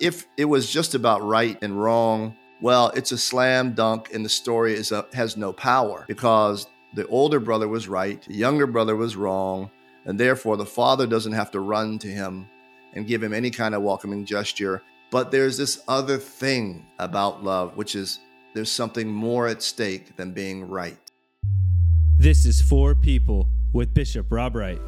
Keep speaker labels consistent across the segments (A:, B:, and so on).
A: If it was just about right and wrong, well, it's a slam dunk, and the story is a, has no power because the older brother was right, the younger brother was wrong, and therefore the father doesn't have to run to him and give him any kind of welcoming gesture. But there's this other thing about love, which is there's something more at stake than being right.
B: This is For People with Bishop Rob Wright.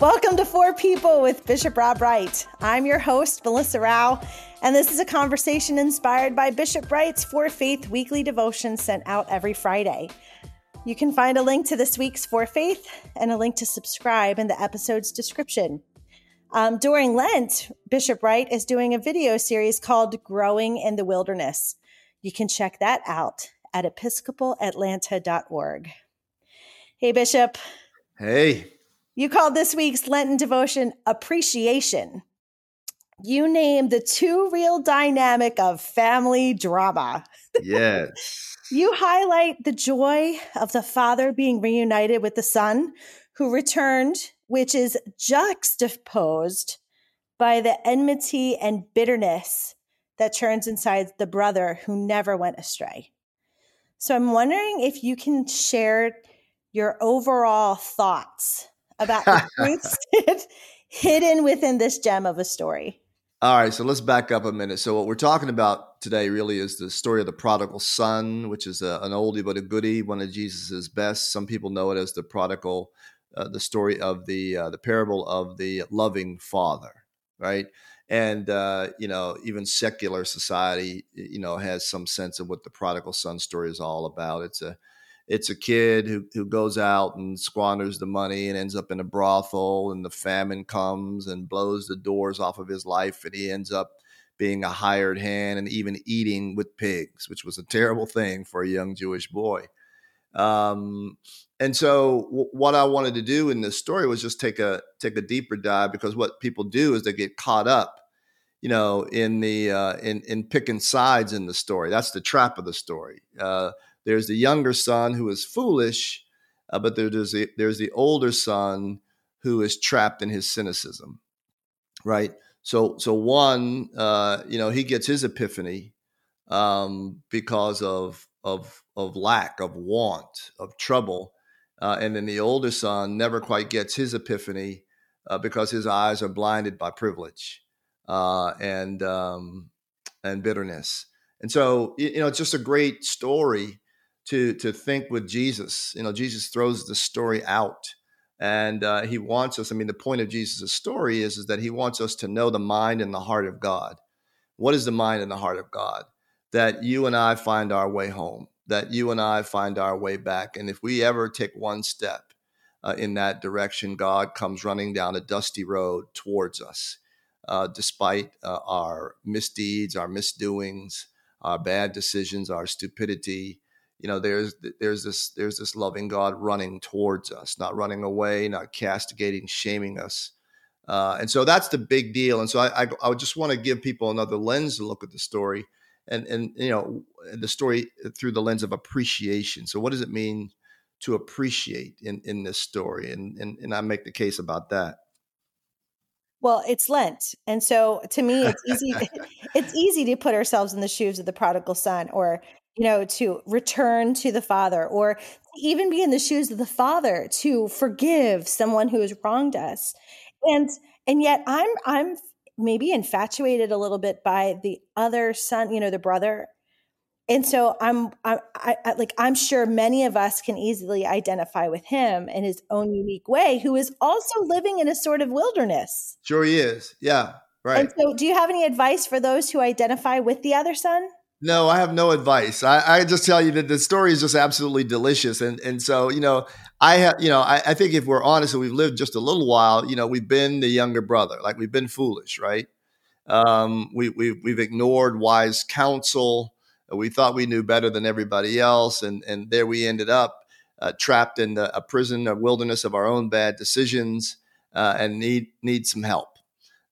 C: Welcome to For People with Bishop Rob Wright. I'm your host, Melissa Rao, and this is a conversation inspired by Bishop Wright's For Faith weekly devotion sent out every Friday. You can find a link to this week's For Faith and a link to subscribe in the episode's description. Um, during Lent, Bishop Wright is doing a video series called Growing in the Wilderness. You can check that out at episcopalatlanta.org. Hey, Bishop.
A: Hey.
C: You called this week's Lenten devotion Appreciation. You named the two real dynamic of family drama.
A: Yes.
C: you highlight the joy of the father being reunited with the son who returned, which is juxtaposed by the enmity and bitterness that turns inside the brother who never went astray. So I'm wondering if you can share your overall thoughts about the truths hidden within this gem of a story.
A: All right, so let's back up a minute. So, what we're talking about today really is the story of the prodigal son, which is a, an oldie but a goodie, one of Jesus's best. Some people know it as the prodigal, uh, the story of the uh, the parable of the loving father, right? And uh, you know, even secular society, you know, has some sense of what the prodigal son story is all about. It's a it's a kid who, who goes out and squanders the money and ends up in a brothel and the famine comes and blows the doors off of his life and he ends up being a hired hand and even eating with pigs which was a terrible thing for a young jewish boy. Um, and so w- what i wanted to do in this story was just take a take a deeper dive because what people do is they get caught up you know in the uh, in in picking sides in the story. That's the trap of the story. Uh, there's the younger son who is foolish, uh, but there's the, there's the older son who is trapped in his cynicism, right? So so one, uh, you know, he gets his epiphany um, because of of of lack, of want, of trouble, uh, and then the older son never quite gets his epiphany uh, because his eyes are blinded by privilege uh, and um, and bitterness. And so you know, it's just a great story to to think with Jesus. You know, Jesus throws the story out, and uh, he wants us. I mean, the point of Jesus' story is is that he wants us to know the mind and the heart of God. What is the mind and the heart of God? That you and I find our way home. That you and I find our way back. And if we ever take one step uh, in that direction, God comes running down a dusty road towards us, uh, despite uh, our misdeeds, our misdoings, our bad decisions, our stupidity you know there's there's this there's this loving god running towards us not running away not castigating shaming us. Uh, and so that's the big deal. And so i i, I just want to give people another lens to look at the story and and you know the story through the lens of appreciation. So what does it mean to appreciate in in this story? And and, and i make the case about that.
C: Well, it's Lent. And so to me it's easy it's easy to put ourselves in the shoes of the prodigal son or you know, to return to the Father or even be in the shoes of the Father to forgive someone who has wronged us. And and yet I'm I'm maybe infatuated a little bit by the other son, you know, the brother. And so I'm I, I like I'm sure many of us can easily identify with him in his own unique way, who is also living in a sort of wilderness.
A: Sure, he is. Yeah, right.
C: And so, do you have any advice for those who identify with the other son?
A: No, I have no advice. I, I, just tell you that the story is just absolutely delicious. And and so, you know, I have, you know, I, I think if we're honest and we've lived just a little while, you know, we've been the younger brother, like we've been foolish, right? Um, we, we, we've ignored wise counsel. We thought we knew better than everybody else. And, and there we ended up uh, trapped in the, a prison, a wilderness of our own bad decisions uh, and need, need some help.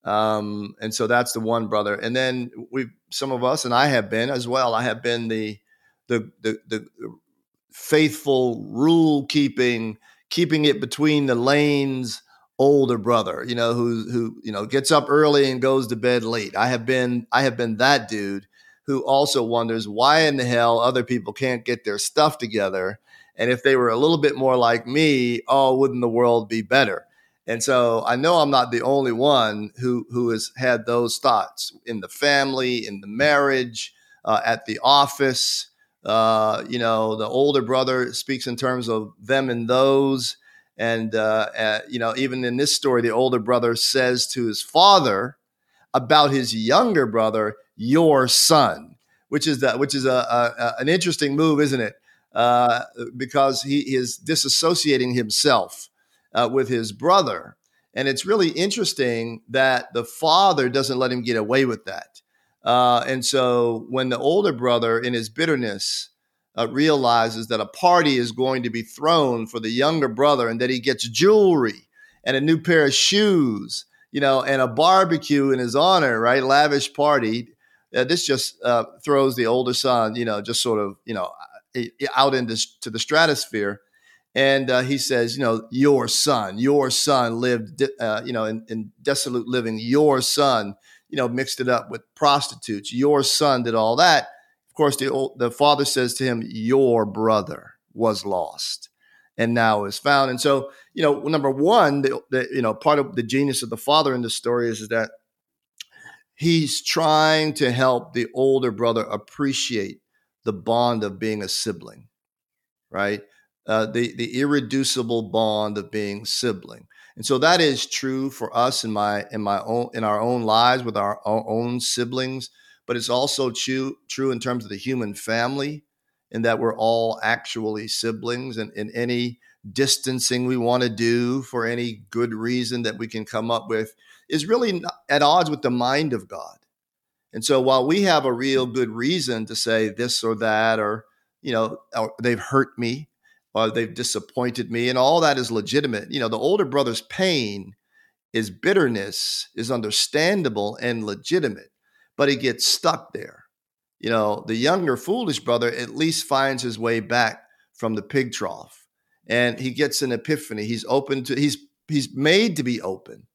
A: Um, and so that's the one brother. And then we, some of us, and I have been as well. I have been the the the, the faithful, rule keeping, keeping it between the lanes older brother, you know, who who you know gets up early and goes to bed late. I have been I have been that dude who also wonders why in the hell other people can't get their stuff together. And if they were a little bit more like me, oh, wouldn't the world be better? And so I know I'm not the only one who who has had those thoughts in the family, in the marriage, uh, at the office. Uh, you know, the older brother speaks in terms of them and those. And, uh, uh, you know, even in this story, the older brother says to his father about his younger brother, your son, which is that, which is a, a, an interesting move, isn't it? Uh, because he is disassociating himself uh, with his brother. And it's really interesting that the father doesn't let him get away with that. Uh, and so when the older brother, in his bitterness, uh, realizes that a party is going to be thrown for the younger brother and that he gets jewelry and a new pair of shoes, you know, and a barbecue in his honor, right? Lavish party. Uh, this just uh, throws the older son, you know, just sort of, you know, out into to the stratosphere. And uh, he says, you know, your son, your son lived, uh, you know, in, in desolate living. Your son, you know, mixed it up with prostitutes. Your son did all that Of course, the, old, the father says to him, Your brother was lost and now is found. And so, you know, number one, the, the, you know, part of the genius of the father in this story is, is that he's trying to help the older brother appreciate the bond of being a sibling, right? Uh, the the irreducible bond of being sibling, and so that is true for us in my in my own in our own lives with our, own siblings but it's also true true in terms of the human family, in that we're all actually siblings, and in any distancing we want to do for any good reason that we can come up with is really at odds with the mind of God. And so while we have a real good reason to say this or that, or you know, or they've hurt me, or they've disappointed me, and all that is legitimate. You know, the older brother's pain, his bitterness is understandable and legitimate but he gets stuck there. You know, the younger foolish brother at least finds his way back from the pig trough and he gets an epiphany. He's open to, he's, he's made to be open.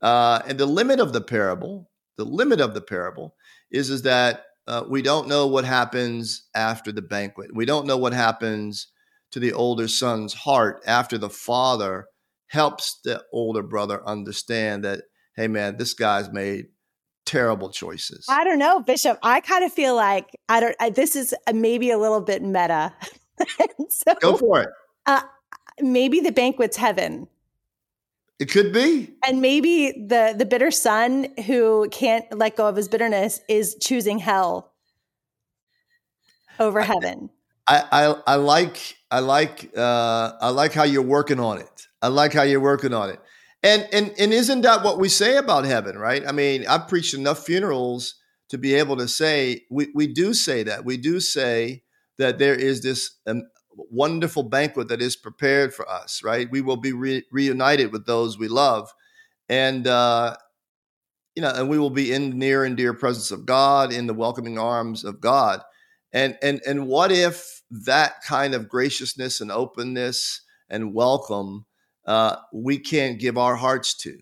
A: Uh, and the limit of the parable, the limit of the parable is, is that uh, we don't know what happens after the banquet. We don't know what happens to the older son's heart after the father helps the older brother understand that, hey, man, this guy's made terrible choices.
C: I don't know, Bishop. I kind of feel like I don't. I, this is maybe a little bit meta.
A: so, Go for it.
C: Uh, maybe the banquet's heaven.
A: It could be,
C: and maybe the the bitter son who can't let go of his bitterness is choosing hell over heaven.
A: I, I, I like I like uh, I like how you're working on it. I like how you're working on it. And and and isn't that what we say about heaven, right? I mean, I've preached enough funerals to be able to say we we do say that. We do say that there is this um, wonderful banquet that is prepared for us, right? We will be re- reunited with those we love, and uh, you know, and we will be in near and dear presence of God, in the welcoming arms of God. And and and what if that kind of graciousness and openness and welcome uh, we can't give our hearts to.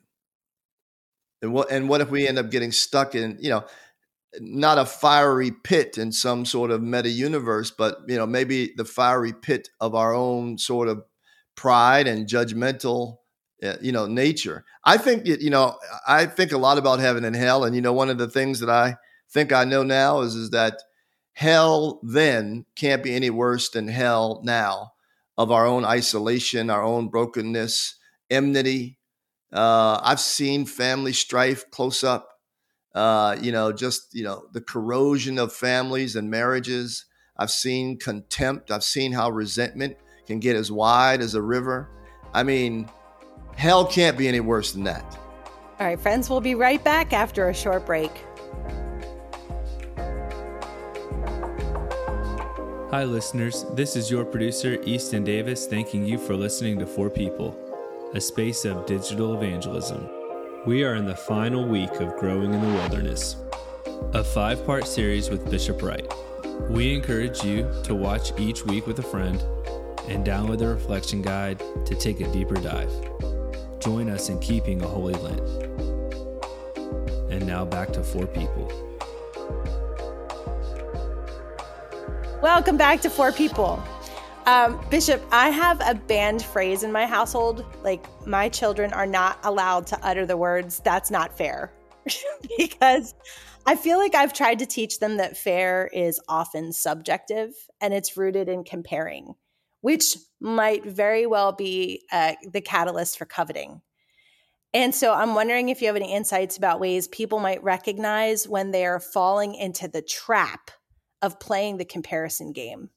A: And what and what if we end up getting stuck in, you know, not a fiery pit in some sort of meta universe, but you know, maybe the fiery pit of our own sort of pride and judgmental uh, you know nature i think you know i think a lot about heaven and hell and you know one of the things that i think i know now is is that hell then can't be any worse than hell now of our own isolation, our own brokenness, enmity. Uh, I've seen family strife close up. Uh, you know, just you know the corrosion of families and marriages. I've seen contempt. I've seen how resentment can get as wide as a river. I mean, hell can't be any worse than that.
C: All right, friends, we'll be right back after a short break.
B: Hi, listeners. This is your producer, Easton Davis, thanking you for listening to For People, a space of digital evangelism. We are in the final week of Growing in the Wilderness, a five part series with Bishop Wright. We encourage you to watch each week with a friend and download the reflection guide to take a deeper dive. Join us in keeping a holy Lent. And now back to for people.
C: Welcome back to For People. Um, Bishop, I have a banned phrase in my household. Like, my children are not allowed to utter the words, that's not fair. because I feel like I've tried to teach them that fair is often subjective and it's rooted in comparing, which might very well be uh, the catalyst for coveting. And so I'm wondering if you have any insights about ways people might recognize when they are falling into the trap of playing the comparison game?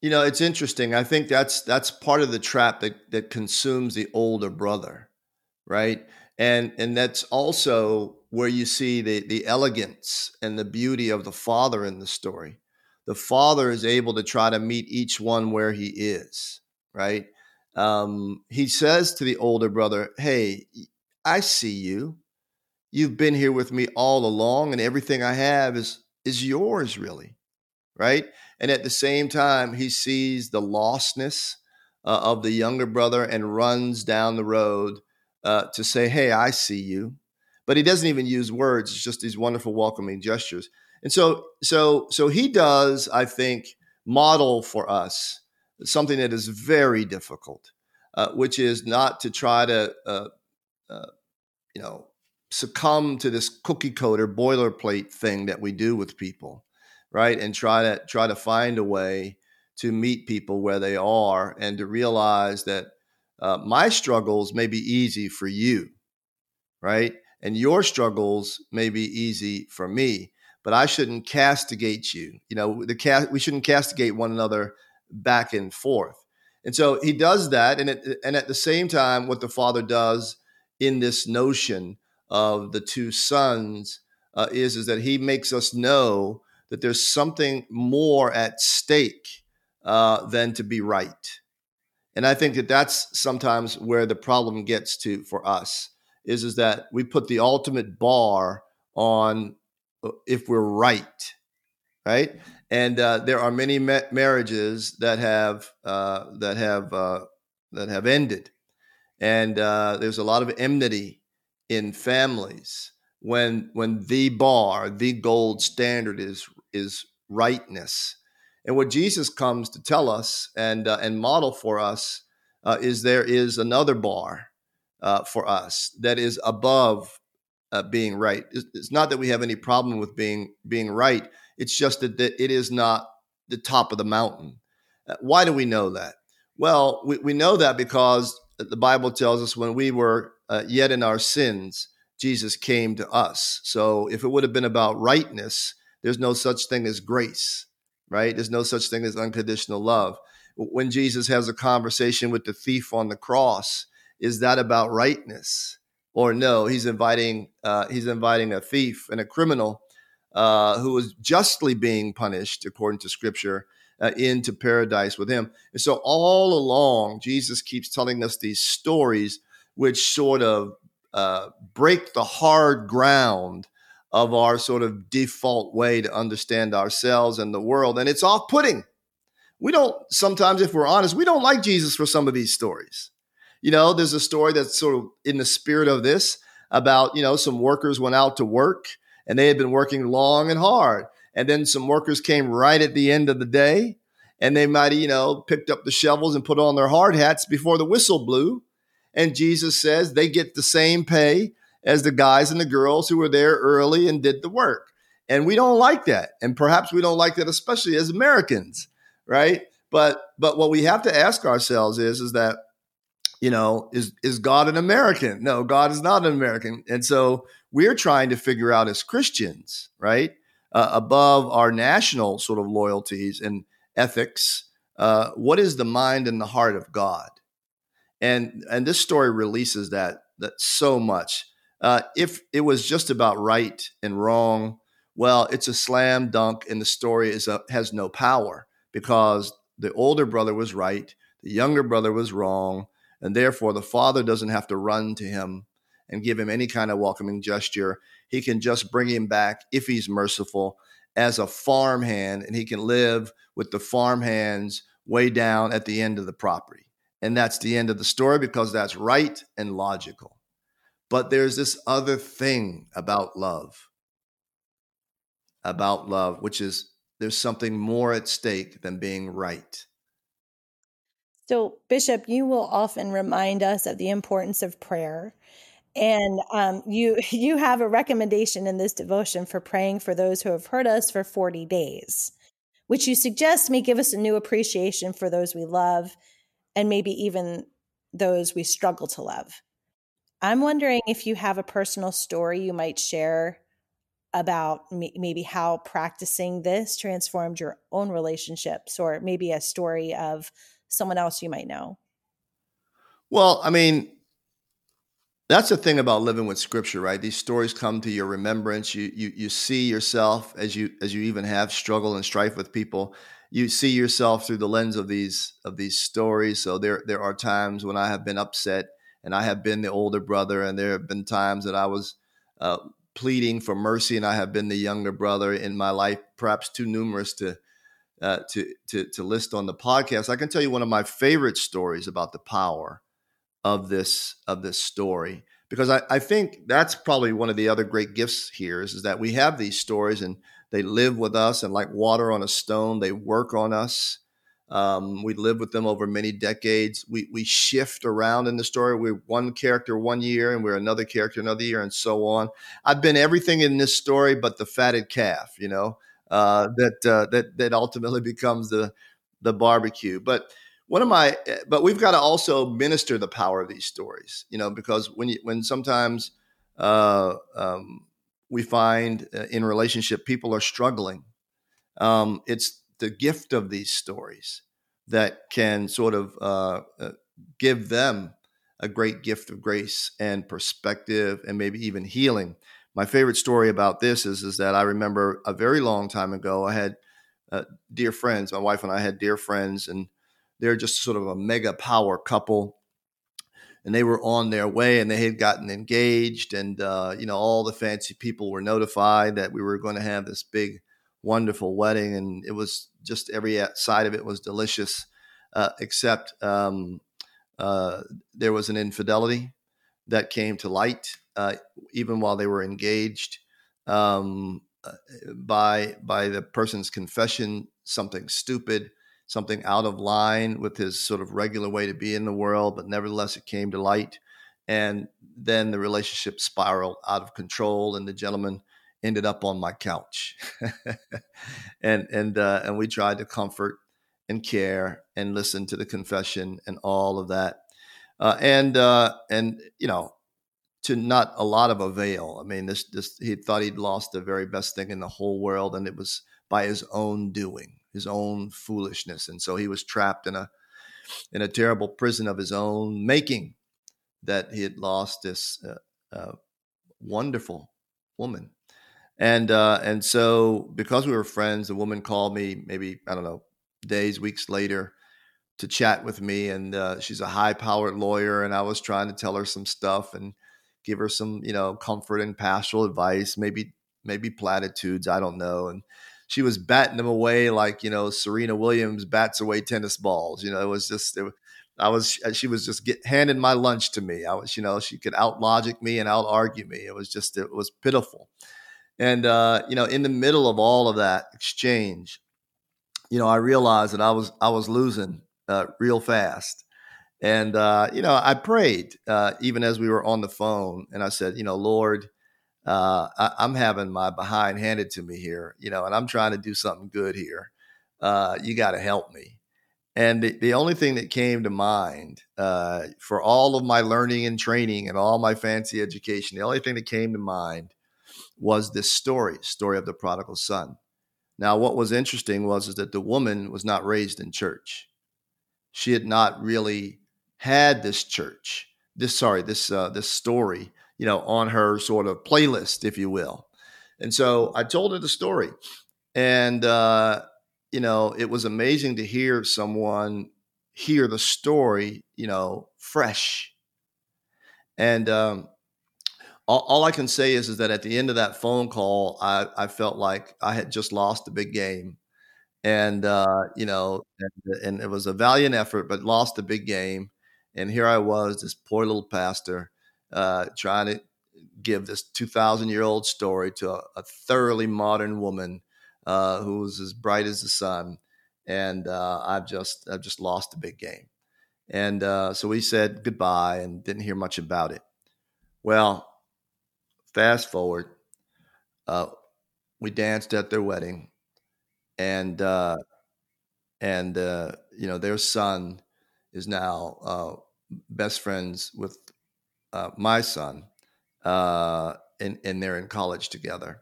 A: You know, it's interesting. I think that's that's part of the trap that that consumes the older brother, right? And and that's also where you see the the elegance and the beauty of the father in the story. The father is able to try to meet each one where he is, right? Um, he says to the older brother, "Hey, I see you you've been here with me all along and everything I have is is yours really right? And at the same time he sees the lostness uh, of the younger brother and runs down the road uh, to say hey I see you. But he doesn't even use words. It's just these wonderful welcoming gestures. And so so so he does I think model for us something that is very difficult uh, which is not to try to uh, uh, you know succumb to this cookie cutter boilerplate thing that we do with people, right? And try to try to find a way to meet people where they are and to realize that uh, my struggles may be easy for you, right? And your struggles may be easy for me, but I shouldn't castigate you. You know, the cast we shouldn't castigate one another back and forth. And so he does that, and it, and at the same time, what the father does in this notion of the two sons uh, is is that he makes us know that there's something more at stake uh, than to be right. And I think that that's sometimes where the problem gets to for us is is that we put the ultimate bar on uh, if we're right, right? And uh, there are many ma- marriages that have uh, that have uh, that have ended, and uh, there's a lot of enmity in families when when the bar, the gold standard is is rightness. And what Jesus comes to tell us and uh, and model for us uh, is there is another bar uh, for us that is above uh, being right. It's, it's, not that we have any problem with being being right. It's just that, that it is not the top of the mountain. Uh, why do we know that? Well, we, we know that because the Bible tells us when we were uh, yet in our sins, Jesus came to us. So if it would have been about rightness, there's no such thing as grace, right? There's no such thing as unconditional love. When Jesus has a conversation with the thief on the cross, is that about rightness? Or no, he's inviting uh, he's inviting a thief and a criminal uh, was justly being punished according to Scripture uh, into paradise with him. And so all along, Jesus keeps telling us these stories which sort of uh, break the hard ground of our sort of default way to understand ourselves and the world. And it's off putting. We don't, sometimes, if we're honest, we don't like Jesus for some of these stories. You know, there's a story that's sort of in the spirit of this about, you know, some workers went out to work and they had been working long and hard. And then some workers came right at the end of the day and they might, you know, picked up the shovels and put on their hard hats before the whistle blew and Jesus says they get the same pay as the guys and the girls who were there early and did the work. And we don't like that. And perhaps we don't like that, especially as Americans, right? But but what we have to ask ourselves is, is that, you know, is is God an American? No, God is not an American. And so we're trying to figure out as Christians, right? Uh, above our national sort of loyalties and ethics, uh, what is the mind and the heart of God? And and this story releases that that so much. Uh, if it was just about right and wrong, well, it's a slam dunk, and the story is a, has no power because the older brother was right, the younger brother was wrong, and therefore the father doesn't have to run to him and give him any kind of welcoming gesture. He can just bring him back if he's merciful as a farmhand, and he can live with the farmhands way down at the end of the property. And that's the end of the story because that's right and logical. But there's this other thing about love, about love, which is there's something more at stake than being right.
C: So, Bishop, you will often remind us of the importance of prayer. And um, you you have a recommendation in this devotion for praying for those who have hurt us for 40 days, which you suggest may give us a new appreciation for those we love and maybe even those we struggle to love. I'm wondering if you have a personal story you might share about maybe how practicing this transformed your own relationships or maybe a story of someone else you might know.
A: Well, I mean, that's the thing about living with scripture, right? These stories come to your remembrance. You you you see yourself as you as you even have struggle and strife with people. You see yourself through the lens of these of these stories. So there there are times when I have been upset and I have been the older brother, and there have been times that I was uh, pleading for mercy, and I have been the younger brother in my life, perhaps too numerous to uh, to, to to list on the podcast. I can tell you one of my favorite stories about the power of this of this story because I, I think that's probably one of the other great gifts here is, is that we have these stories and they live with us and like water on a stone they work on us um, we live with them over many decades. We we shift around in the story. We're one character one year, and we're another character another year, and so on. I've been everything in this story, but the fatted calf. You know uh, that uh, that that ultimately becomes the the barbecue. But one of my, but we've got to also minister the power of these stories. You know, because when you when sometimes uh, um, we find uh, in relationship people are struggling. Um, it's the gift of these stories that can sort of uh, uh, give them a great gift of grace and perspective and maybe even healing. My favorite story about this is, is that I remember a very long time ago, I had uh, dear friends, my wife and I had dear friends, and they're just sort of a mega power couple. And they were on their way and they had gotten engaged. And, uh, you know, all the fancy people were notified that we were going to have this big wonderful wedding, and it was just every side of it was delicious, uh, except um, uh, there was an infidelity that came to light uh, even while they were engaged um, uh, by by the person's confession, something stupid. Something out of line with his sort of regular way to be in the world, but nevertheless, it came to light. And then the relationship spiraled out of control, and the gentleman ended up on my couch, and and uh, and we tried to comfort and care and listen to the confession and all of that, uh, and uh, and you know, to not a lot of avail. I mean, this this he thought he'd lost the very best thing in the whole world, and it was by his own doing, his own foolishness, and so he was trapped in a in a terrible prison of his own making. That he had lost this uh, uh, wonderful woman. And uh, and so because we were friends, the woman called me maybe I don't know days, weeks later to chat with me, and uh, she's a high powered lawyer, and I was trying to tell her some stuff and give her some you know comfort and pastoral advice, maybe maybe platitudes, I don't know, and she was batting them away like you know Serena Williams bats away tennis balls. You know, it was just it, I was she was just get handing my lunch to me. I was you know she could out logic me and out argue me. It was just it was pitiful. And uh, you know, in the middle of all of that exchange, you know, I realized that I was I was losing uh, real fast. And uh, you know, I prayed uh, even as we were on the phone, and I said, you know, Lord, uh, I, am having my behind handed to me here, you know, and I'm trying to do something good here. Uh, you got to help me. And the, the, only thing that came to mind uh, for all of my learning and training and all my fancy education, the only thing that came to mind was this story, story of the prodigal son. Now, what was interesting was is that the woman was not raised in church. She had not really had this church, this sorry, this uh, this story, you know, on her sort of playlist, if you will. And so I told her the story, and uh, you know, it was amazing to hear someone hear the story, you know, fresh. And um, all, all, I can say is, is that at the end of that phone call, I, I felt like I had just lost a big game. And, uh, you know, and, and, it was a valiant effort, but lost a big game. And here I was, this poor little pastor, uh, trying to give this 2,000 year old story to a, a, thoroughly modern woman uh, who was as bright as the sun. And uh, I've just, I've just lost a big game. And uh, so we said goodbye and didn't hear much about it. Well, fast forward, uh, we danced at their wedding, and and you know their son is now best friends with uh, my son, uh, and and they're in college together.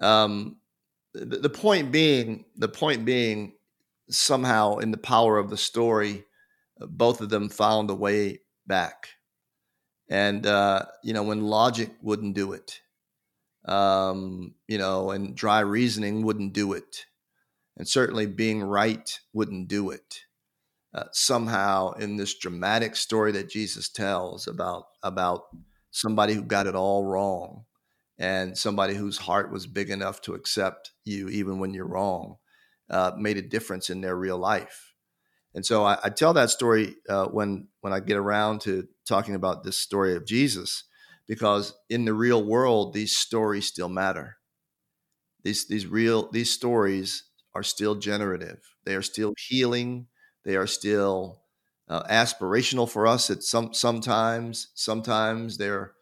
A: Um, the, the point being, the point being, somehow in the power of the story both of them found a way back. And, uh, you know, when logic wouldn't do it, um, you know, and dry reasoning wouldn't do it, and certainly being right wouldn't do it. Uh, somehow, in this dramatic story that Jesus tells about about somebody who got it all wrong, and somebody whose heart was big enough to accept you even when you're wrong, uh, made a difference in their real life. And so I, I tell that story uh, when when I get around to talking about this story of Jesus, because in the real world, these stories still matter. These these real these stories are still generative. They are still healing. They are still uh, aspirational for us. At some sometimes sometimes they're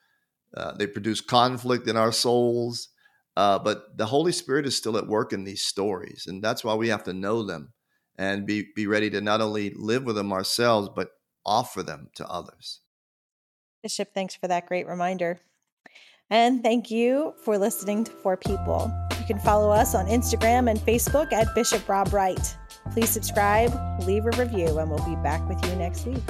A: uh, they produce conflict in our souls. Uh, but the Holy Spirit is still at work in these stories, and that's why we have to know them and be, be ready to not only live with them ourselves, but offer them to others.
C: Bishop, thanks for that great reminder. And thank you for listening to For People. You can follow us on Instagram and Facebook at Bishop Rob Wright. Please subscribe, leave a review, and we'll be back with you next week.